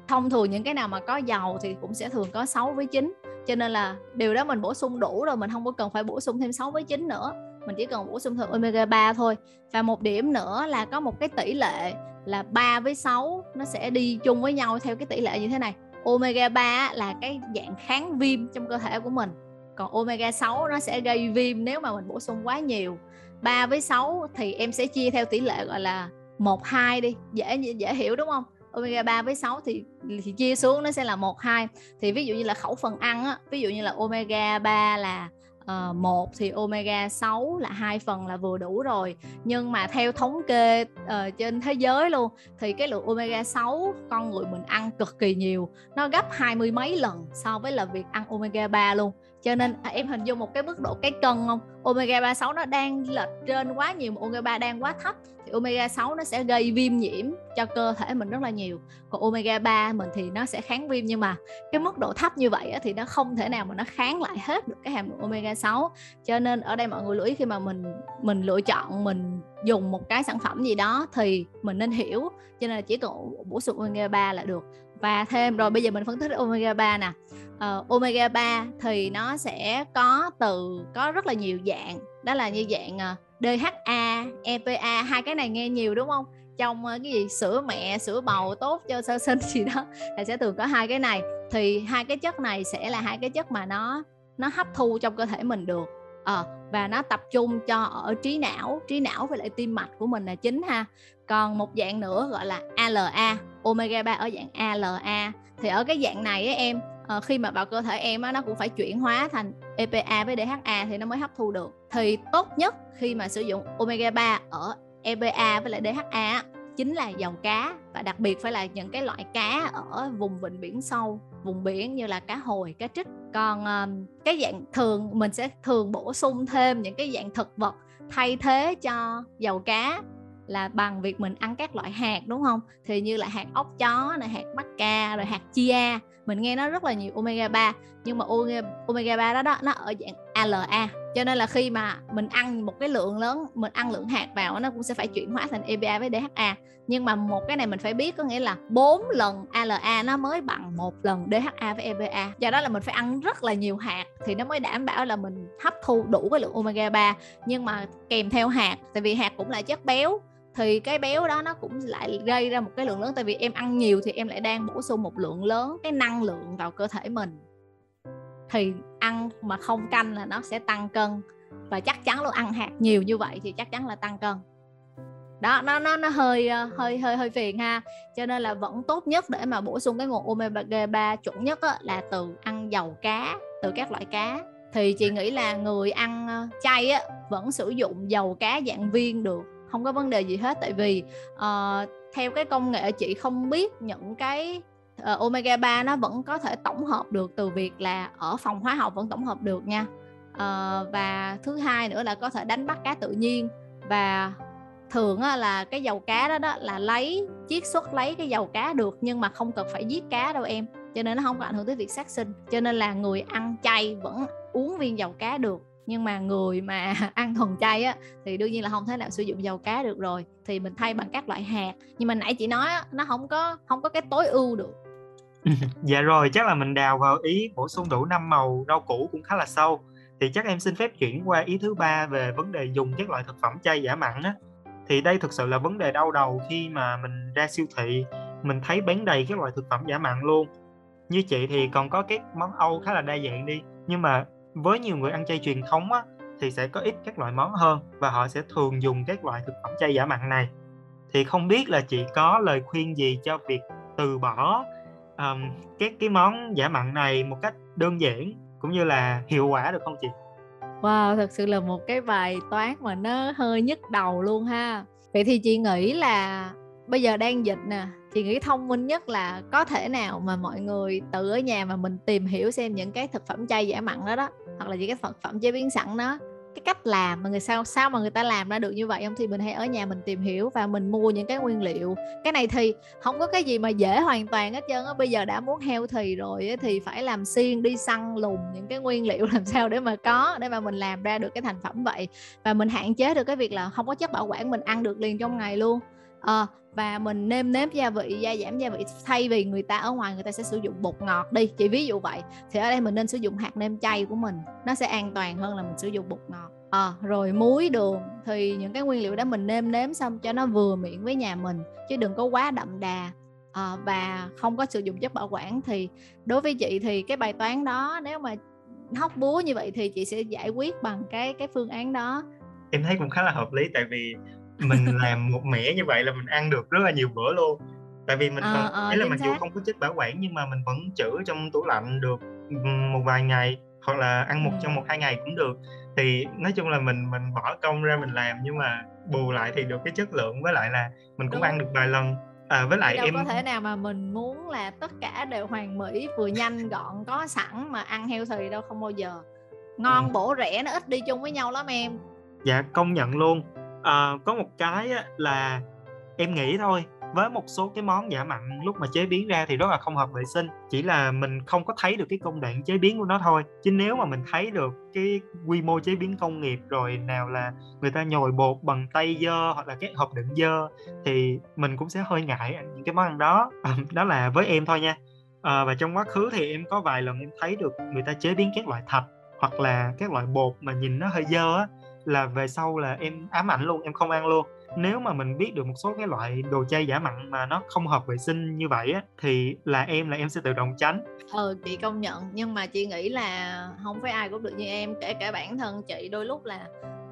thông thường những cái nào mà có dầu thì cũng sẽ thường có 6 với 9 cho nên là điều đó mình bổ sung đủ rồi mình không có cần phải bổ sung thêm 6 với 9 nữa. Mình chỉ cần bổ sung thêm omega 3 thôi. Và một điểm nữa là có một cái tỷ lệ là 3 với 6 nó sẽ đi chung với nhau theo cái tỷ lệ như thế này omega 3 là cái dạng kháng viêm trong cơ thể của mình. Còn omega 6 nó sẽ gây viêm nếu mà mình bổ sung quá nhiều. 3 với 6 thì em sẽ chia theo tỷ lệ gọi là 1 2 đi, dễ dễ hiểu đúng không? Omega 3 với 6 thì thì chia xuống nó sẽ là 1 2 thì ví dụ như là khẩu phần ăn á, ví dụ như là omega 3 là Ờ, uh, 1 thì omega 6 là hai phần là vừa đủ rồi. Nhưng mà theo thống kê uh, trên thế giới luôn thì cái lượng omega 6 con người mình ăn cực kỳ nhiều. Nó gấp hai mươi mấy lần so với là việc ăn omega 3 luôn. Cho nên à, em hình dung một cái mức độ cái cân không? Omega 36 nó đang lệch trên quá nhiều mà omega 3 đang quá thấp omega 6 nó sẽ gây viêm nhiễm cho cơ thể mình rất là nhiều. Còn omega 3 mình thì nó sẽ kháng viêm nhưng mà cái mức độ thấp như vậy thì nó không thể nào mà nó kháng lại hết được cái hàm lượng omega 6 cho nên ở đây mọi người lưu ý khi mà mình mình lựa chọn mình dùng một cái sản phẩm gì đó thì mình nên hiểu. Cho nên là chỉ cần bổ sung omega 3 là được. Và thêm rồi bây giờ mình phân tích omega 3 nè. Uh, omega 3 thì nó sẽ có từ có rất là nhiều dạng. Đó là như dạng uh, DHA, EPA hai cái này nghe nhiều đúng không? Trong ờ, cái gì sữa mẹ sữa bầu tốt cho sơ sinh gì đó là sẽ thường có hai cái này. Thì hai cái chất này sẽ là hai cái chất mà nó nó hấp thu trong cơ thể mình được. À, và nó tập trung cho ở trí não trí não với lại tim mạch của mình là chính ha. Còn một dạng nữa gọi là ALA omega 3 ở dạng ALA thì ở cái dạng này ấy em uh, khi mà vào cơ thể em á, nó cũng phải chuyển hóa thành EPA với DHA thì nó mới hấp thu được. Thì tốt nhất khi mà sử dụng omega 3 ở EPA với lại DHA chính là dầu cá và đặc biệt phải là những cái loại cá ở vùng vịnh biển sâu vùng biển như là cá hồi cá trích. Còn uh, cái dạng thường mình sẽ thường bổ sung thêm những cái dạng thực vật thay thế cho dầu cá là bằng việc mình ăn các loại hạt đúng không? Thì như là hạt ốc chó này hạt mắc ca rồi hạt chia mình nghe nó rất là nhiều omega 3 nhưng mà omega 3 đó đó, nó ở dạng ALA cho nên là khi mà mình ăn một cái lượng lớn, mình ăn lượng hạt vào nó cũng sẽ phải chuyển hóa thành EPA với DHA nhưng mà một cái này mình phải biết, có nghĩa là 4 lần ALA nó mới bằng một lần DHA với EPA do đó là mình phải ăn rất là nhiều hạt thì nó mới đảm bảo là mình hấp thu đủ cái lượng omega 3 nhưng mà kèm theo hạt, tại vì hạt cũng là chất béo thì cái béo đó nó cũng lại gây ra một cái lượng lớn tại vì em ăn nhiều thì em lại đang bổ sung một lượng lớn cái năng lượng vào cơ thể mình. Thì ăn mà không canh là nó sẽ tăng cân và chắc chắn luôn ăn hạt nhiều như vậy thì chắc chắn là tăng cân. Đó nó nó nó hơi ờ, hơi hơi hơi phiền ha. Cho nên là vẫn tốt nhất để mà bổ sung cái nguồn omega 3 chuẩn nhất á, là từ ăn dầu cá từ các loại cá. Thì chị nghĩ là người ăn ờ, chay á, vẫn sử dụng dầu cá dạng viên được không có vấn đề gì hết. Tại vì uh, theo cái công nghệ chị không biết những cái uh, omega 3 nó vẫn có thể tổng hợp được từ việc là ở phòng hóa học vẫn tổng hợp được nha. Uh, và thứ hai nữa là có thể đánh bắt cá tự nhiên. Và thường á, là cái dầu cá đó đó là lấy chiết xuất lấy cái dầu cá được nhưng mà không cần phải giết cá đâu em. Cho nên nó không có ảnh hưởng tới việc sát sinh. Cho nên là người ăn chay vẫn uống viên dầu cá được nhưng mà người mà ăn thuần chay á thì đương nhiên là không thể nào sử dụng dầu cá được rồi thì mình thay bằng các loại hạt. Nhưng mà nãy chị nói á, nó không có không có cái tối ưu được. Dạ rồi chắc là mình đào vào ý bổ sung đủ năm màu rau củ cũng khá là sâu. Thì chắc em xin phép chuyển qua ý thứ ba về vấn đề dùng các loại thực phẩm chay giả mặn á. Thì đây thực sự là vấn đề đau đầu khi mà mình ra siêu thị mình thấy bán đầy các loại thực phẩm giả mặn luôn. Như chị thì còn có các món Âu khá là đa dạng đi nhưng mà với nhiều người ăn chay truyền thống á, thì sẽ có ít các loại món hơn và họ sẽ thường dùng các loại thực phẩm chay giả mặn này thì không biết là chị có lời khuyên gì cho việc từ bỏ um, các cái món giả mặn này một cách đơn giản cũng như là hiệu quả được không chị? Wow, thật sự là một cái bài toán mà nó hơi nhức đầu luôn ha. Vậy thì chị nghĩ là bây giờ đang dịch nè, chị nghĩ thông minh nhất là có thể nào mà mọi người tự ở nhà mà mình tìm hiểu xem những cái thực phẩm chay giả mặn đó đó, hoặc là những cái thực phẩm chế biến sẵn đó, cái cách làm mà người sao sao mà người ta làm ra được như vậy không thì mình hãy ở nhà mình tìm hiểu và mình mua những cái nguyên liệu. Cái này thì không có cái gì mà dễ hoàn toàn hết trơn á, bây giờ đã muốn heo thì rồi thì phải làm xiên đi săn lùng những cái nguyên liệu làm sao để mà có, để mà mình làm ra được cái thành phẩm vậy. Và mình hạn chế được cái việc là không có chất bảo quản, mình ăn được liền trong ngày luôn à, và mình nêm nếm gia vị gia giảm gia vị thay vì người ta ở ngoài người ta sẽ sử dụng bột ngọt đi. Chỉ ví dụ vậy thì ở đây mình nên sử dụng hạt nêm chay của mình nó sẽ an toàn hơn là mình sử dụng bột ngọt. À, rồi muối đường thì những cái nguyên liệu đó mình nêm nếm xong cho nó vừa miệng với nhà mình chứ đừng có quá đậm đà. À, và không có sử dụng chất bảo quản thì đối với chị thì cái bài toán đó nếu mà hóc búa như vậy thì chị sẽ giải quyết bằng cái cái phương án đó. Em thấy cũng khá là hợp lý tại vì mình làm một mẻ như vậy là mình ăn được rất là nhiều bữa luôn. Tại vì mình à, còn à, là mặc dù không có chất bảo quản nhưng mà mình vẫn trữ trong tủ lạnh được một vài ngày hoặc là ăn một ừ. trong một hai ngày cũng được. Thì nói chung là mình mình bỏ công ra mình làm nhưng mà bù lại thì được cái chất lượng với lại là mình cũng Đúng. ăn được vài lần. À, với lại đâu em có thể nào mà mình muốn là tất cả đều hoàn mỹ vừa nhanh gọn có sẵn mà ăn heo thì đâu không bao giờ. Ngon ừ. bổ rẻ nó ít đi chung với nhau lắm em. Dạ công nhận luôn uh, có một cái là em nghĩ thôi với một số cái món giả mặn lúc mà chế biến ra thì rất là không hợp vệ sinh. Chỉ là mình không có thấy được cái công đoạn chế biến của nó thôi. Chứ nếu mà mình thấy được cái quy mô chế biến công nghiệp rồi nào là người ta nhồi bột bằng tay dơ hoặc là cái hộp đựng dơ thì mình cũng sẽ hơi ngại những cái món ăn đó. À, đó là với em thôi nha. À, và trong quá khứ thì em có vài lần em thấy được người ta chế biến các loại thạch hoặc là các loại bột mà nhìn nó hơi dơ á là về sau là em ám ảnh luôn, em không ăn luôn. Nếu mà mình biết được một số cái loại đồ chay giả mặn mà nó không hợp vệ sinh như vậy á, thì là em là em sẽ tự động tránh. Ờ chị công nhận. Nhưng mà chị nghĩ là không phải ai cũng được như em, kể cả bản thân chị. Đôi lúc là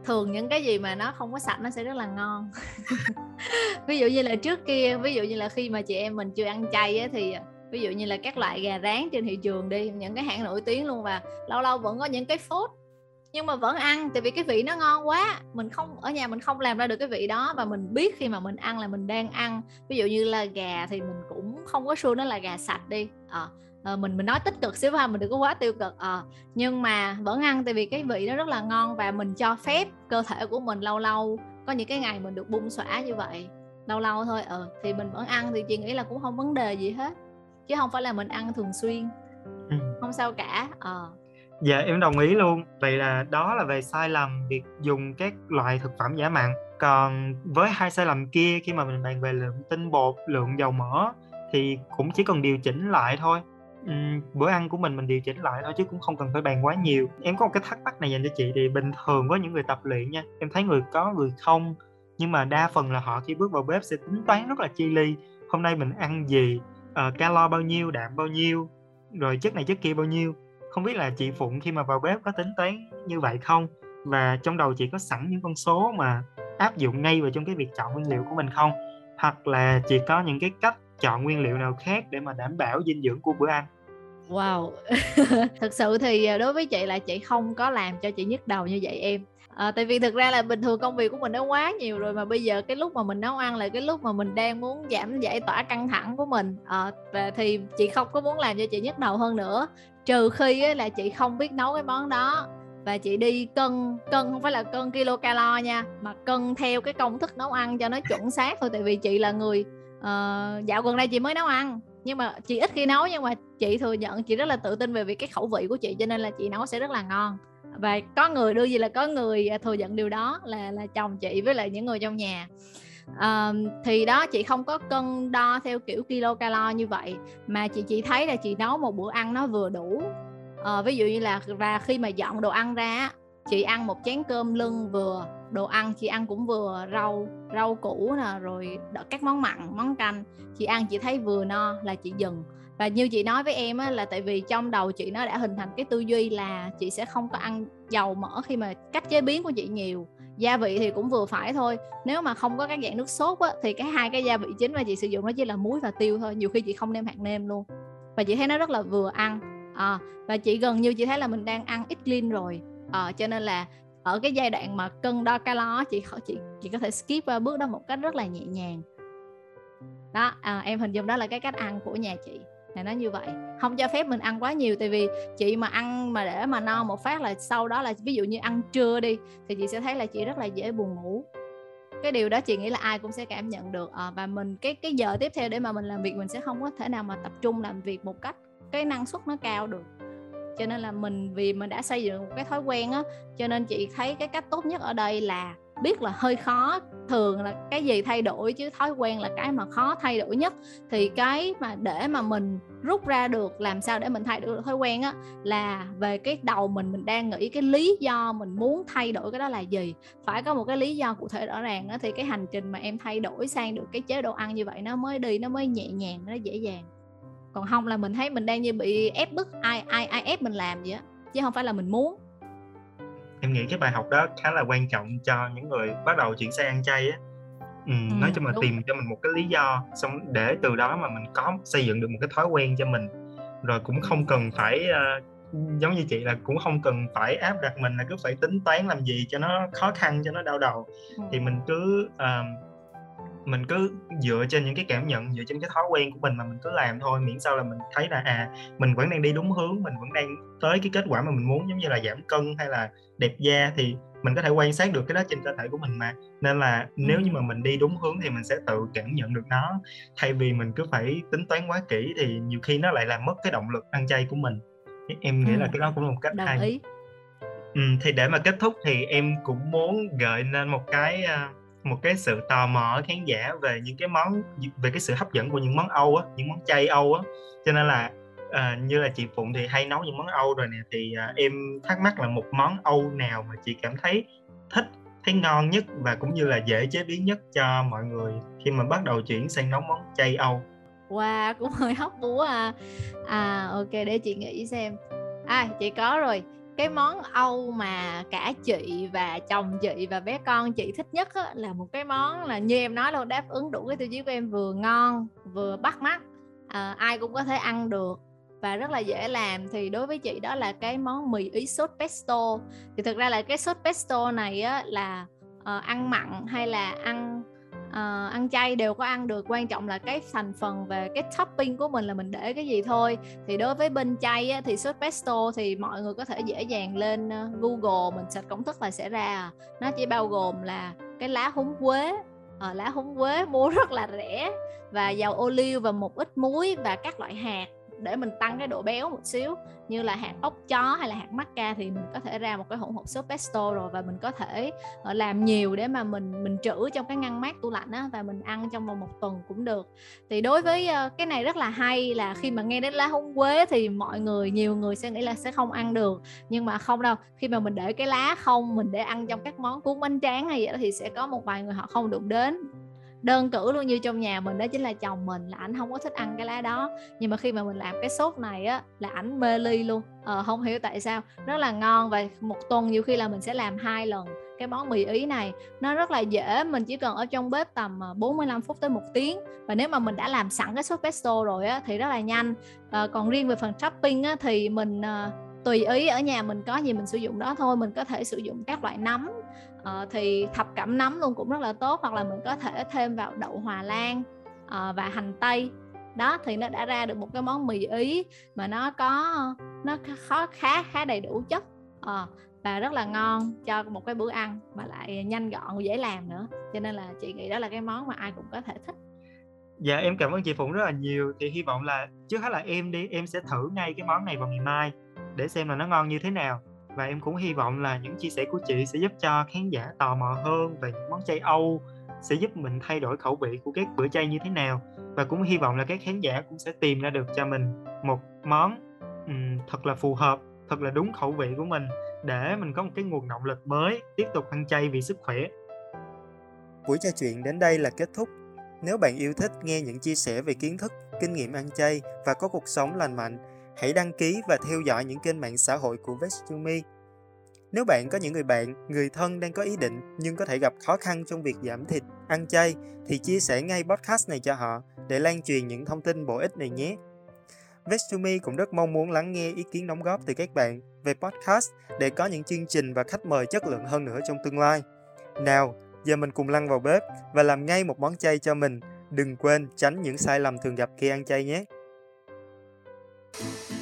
thường những cái gì mà nó không có sạch nó sẽ rất là ngon. Ví dụ như là trước kia, ví dụ như là khi mà chị em mình chưa ăn chay á, thì à, ví dụ như là các loại gà rán trên thị trường đi, những cái hãng nổi tiếng luôn và lâu lâu vẫn có những cái phốt nhưng mà vẫn ăn tại vì cái vị nó ngon quá. Mình không ở nhà mình không làm ra được cái vị đó và mình biết khi mà mình ăn là mình đang ăn. Ví dụ như là gà thì mình cũng không có sure nó là gà sạch đi. À, à, mình mình nói tích cực xíu ha mình đừng có quá tiêu cực. À, nhưng mà vẫn ăn tại vì cái vị nó rất là ngon và mình cho phép cơ thể của mình lâu lâu có những cái ngày mình được bung xõa như vậy lâu lâu thôi. Ờ thì mình vẫn ăn thì chị nghĩ là cũng không vấn đề gì hết chứ không phải là mình ăn thường xuyên. Ừ. không sao cả. Ờ dạ em đồng ý luôn. Vậy là đó là về sai lầm việc dùng các loại thực phẩm giả mặn còn với hai sai lầm kia khi mà mình bàn về lượng tinh bột lượng dầu mỡ thì cũng chỉ cần điều chỉnh lại thôi. Uhm, bữa ăn của mình mình điều chỉnh lại thôi chứ cũng không cần phải bàn quá nhiều. Em có một cái thắc mắc này dành cho chị thì bình thường với những người tập luyện nha em thấy người có người không? Nhưng mà đa phần là họ khi bước vào bếp sẽ tính toán rất là chi ly. Hôm nay mình ăn gì? Uh, calo bao nhiêu đạm bao nhiêu? Rồi chất này chất kia bao nhiêu? Không biết là chị Phụng khi mà vào bếp có tính toán như vậy không? Và trong đầu chị có sẵn những con số mà áp dụng ngay vào trong cái việc chọn nguyên liệu của mình không? Hoặc là chị có những cái cách chọn nguyên liệu nào khác để mà đảm bảo dinh dưỡng của bữa ăn? Wow, thực sự thì à, đối với chị là chị không có làm cho chị nhức đầu như vậy em. À, tại vì thực ra là bình thường công việc của mình nó quá nhiều rồi mà bây giờ cái lúc mà mình nấu ăn là cái lúc mà mình đang muốn giảm giải tỏa căng thẳng của mình. À, và thì chị không có muốn làm cho chị nhức đầu hơn nữa trừ khi là chị không biết nấu cái món đó. Và chị đi cân cân không phải là cân kilo calo nha mà cân theo cái công thức nấu ăn cho nó chuẩn xác thôi. Tại vì chị là người uh, dạo gần đây chị mới nấu ăn. Nhưng mà chị ít khi nấu nhưng mà chị thừa nhận chị rất là tự tin về việc cái khẩu vị của chị cho nên là chị nấu sẽ rất là ngon. Và có người đưa gì là có người à, thừa nhận điều đó là là chồng chị với lại những người trong nhà uh, thì đó chị không có cân đo theo kiểu kilo calo như vậy mà chị chỉ thấy là chị nấu một bữa ăn nó vừa đủ. Uh, ví dụ như là và khi mà dọn đồ ăn ra chị ăn một chén cơm lưng vừa đồ ăn chị ăn cũng vừa rau rau củ nè rồi các món mặn món canh. Chị ăn chị thấy vừa no là chị dừng. Và như chị nói với em á, là tại vì trong đầu chị nó đã hình thành cái tư duy là chị sẽ không có ăn dầu mỡ khi mà cách chế biến của chị nhiều gia vị thì cũng vừa phải thôi. Nếu mà không có các dạng nước sốt á, thì cái hai cái gia vị chính mà chị sử dụng nó chỉ là muối và tiêu thôi nhiều khi chị không nêm hạt nêm luôn. Và chị thấy nó rất là vừa ăn à, và chị gần như chị thấy là mình đang ăn ít clean rồi à, cho nên là ở cái giai đoạn mà cân đo calo chị chị chị có thể skip qua bước đó một cách rất là nhẹ nhàng. Đó à, em hình dung đó là cái cách ăn của nhà chị là nó như vậy. Không cho phép mình ăn quá nhiều tại vì chị mà ăn mà để mà no một phát là sau đó là ví dụ như ăn trưa đi thì chị sẽ thấy là chị rất là dễ buồn ngủ. Cái điều đó chị nghĩ là ai cũng sẽ cảm nhận được. À, và mình cái cái giờ tiếp theo để mà mình làm việc mình sẽ không có thể nào mà tập trung làm việc một cách cái năng suất nó cao được. Cho nên là mình vì mình đã xây dựng một cái thói quen á cho nên chị thấy cái cách tốt nhất ở đây là biết là hơi khó thường là cái gì thay đổi chứ thói quen là cái mà khó thay đổi nhất. Thì cái mà để mà mình rút ra được, làm sao để mình thay đổi được thói quen á, là về cái đầu mình mình đang nghĩ cái lý do mình muốn thay đổi cái đó là gì. Phải có một cái lý do cụ thể rõ ràng á, thì cái hành trình mà em thay đổi sang được cái chế độ ăn như vậy nó mới đi, nó mới nhẹ nhàng, nó dễ dàng. Còn không là mình thấy mình đang như bị ép bức, ai ai ai ép mình làm vậy á, chứ không phải là mình muốn em nghĩ cái bài học đó khá là quan trọng cho những người bắt đầu chuyển sang ăn chay á ừ, ừ, nói chung là đúng. tìm cho mình một cái lý do xong để từ đó mà mình có xây dựng được một cái thói quen cho mình rồi cũng không cần phải uh, giống như chị là cũng không cần phải áp đặt mình là cứ phải tính toán làm gì cho nó khó khăn cho nó đau đầu ừ. thì mình cứ uh, mình cứ dựa trên những cái cảm nhận dựa trên cái thói quen của mình mà mình cứ làm thôi miễn sao là mình thấy là à mình vẫn đang đi đúng hướng mình vẫn đang tới cái kết quả mà mình muốn giống như là giảm cân hay là đẹp da thì mình có thể quan sát được cái đó trên cơ thể của mình mà nên là ừ. nếu như mà mình đi đúng hướng thì mình sẽ tự cảm nhận được nó thay vì mình cứ phải tính toán quá kỹ thì nhiều khi nó lại làm mất cái động lực ăn chay của mình em nghĩ ừ. là cái đó cũng là một cách Đồng hay ý. Ừ, thì để mà kết thúc thì em cũng muốn gợi nên một cái uh, một cái sự tò mò khán giả về những cái món về cái sự hấp dẫn của những món Âu á, những món chay Âu á. Cho nên là uh, như là chị Phụng thì hay nấu những món Âu rồi nè thì uh, em thắc mắc là một món Âu nào mà chị cảm thấy thích thấy ngon nhất và cũng như là dễ chế biến nhất cho mọi người khi mà bắt đầu chuyển sang nấu món chay Âu. Wow, cũng hơi hóc búa à. À ok để chị nghĩ xem. À chị có rồi cái món Âu mà cả chị và chồng chị và bé con chị thích nhất á, là một cái món là như em nói luôn đáp ứng đủ cái tiêu chí của em vừa ngon vừa bắt mắt à, ai cũng có thể ăn được và rất là dễ làm. Thì đối với chị đó là cái món mì ý sốt pesto. Thì thực ra là cái sốt pesto này á, là uh, ăn mặn hay là ăn uh, ăn chay đều có ăn được quan trọng là cái thành phần về cái topping của mình là mình để cái gì thôi. Thì đối với bên chay á, thì sốt pesto thì mọi người có thể dễ dàng lên uh, Google mình search công thức là sẽ ra à. nó chỉ bao gồm là cái lá húng quế. Uh, lá húng quế mua rất là rẻ và dầu ô liu và một ít muối và các loại hạt để mình tăng cái độ béo một xíu, như là hạt ốc chó hay là hạt macca thì mình có thể ra một cái hỗn hợp sốt pesto rồi và mình có thể ờ, làm nhiều để mà mình mình trữ trong cái ngăn mát tủ lạnh á và mình ăn trong vòng một tuần cũng được. Thì đối với ờ, cái này rất là hay là khi mà nghe đến lá húng quế thì mọi người, nhiều người sẽ nghĩ là sẽ không ăn được. Nhưng mà không đâu, khi mà mình để cái lá không, mình để ăn trong các món cuốn bánh tráng hay vậy đó thì sẽ có một vài người họ không đụng đến đơn cử luôn như trong nhà mình đó chính là chồng mình là ảnh không có thích ăn cái lá đó. Nhưng mà khi mà mình làm cái sốt này á là ảnh mê ly luôn. Ờ, không hiểu tại sao. Rất là ngon và một tuần nhiều khi là mình sẽ làm hai lần cái món mì ý này. Nó rất là dễ mình chỉ cần ở trong bếp tầm ờ, 45 phút tới một tiếng. Và nếu mà mình đã làm sẵn cái sốt pesto rồi á thì rất là nhanh. À, còn riêng về phần topping á thì mình ờ, tùy ý ở nhà mình có gì mình sử dụng đó thôi mình có thể sử dụng các loại nấm. Uh, thì thập cẩm nấm luôn cũng rất là tốt hoặc là mình có thể thêm vào đậu hòa lan uh, và hành tây. Đó thì nó đã ra được một cái món mì ý mà nó có nó khó khá khá đầy đủ chất. Uh, và rất là ngon cho một cái bữa ăn mà lại nhanh gọn dễ làm nữa. Cho nên là chị nghĩ đó là cái món mà ai cũng có thể thích. Dạ em cảm ơn chị phụng rất là nhiều. Thì hy vọng là trước hết là em đi em sẽ thử ngay cái món này vào ngày mai để xem là nó ngon như thế nào. Và em cũng hy vọng là những chia sẻ của chị sẽ giúp cho khán giả tò mò hơn về những món chay Âu sẽ giúp mình thay đổi khẩu vị của các bữa chay như thế nào. Và cũng hy vọng là các khán giả cũng sẽ tìm ra được cho mình một món um, thật là phù hợp thật là đúng khẩu vị của mình để mình có một cái nguồn động lực mới tiếp tục ăn chay vì sức khỏe. Buổi trò chuyện đến đây là kết thúc. Nếu bạn yêu thích nghe những chia sẻ về kiến thức kinh nghiệm ăn chay và có cuộc sống lành mạnh hãy đăng ký và theo dõi những kênh mạng xã hội của Vestumi. Nếu bạn có những người bạn, người thân đang có ý định nhưng có thể gặp khó khăn trong việc giảm thịt, ăn chay thì chia sẻ ngay podcast này cho họ để lan truyền những thông tin bổ ích này nhé. Vestumi cũng rất mong muốn lắng nghe ý kiến đóng góp từ các bạn về podcast để có những chương trình và khách mời chất lượng hơn nữa trong tương lai. Nào, giờ mình cùng lăn vào bếp và làm ngay một món chay cho mình. Đừng quên tránh những sai lầm thường gặp khi ăn chay nhé. Thank you.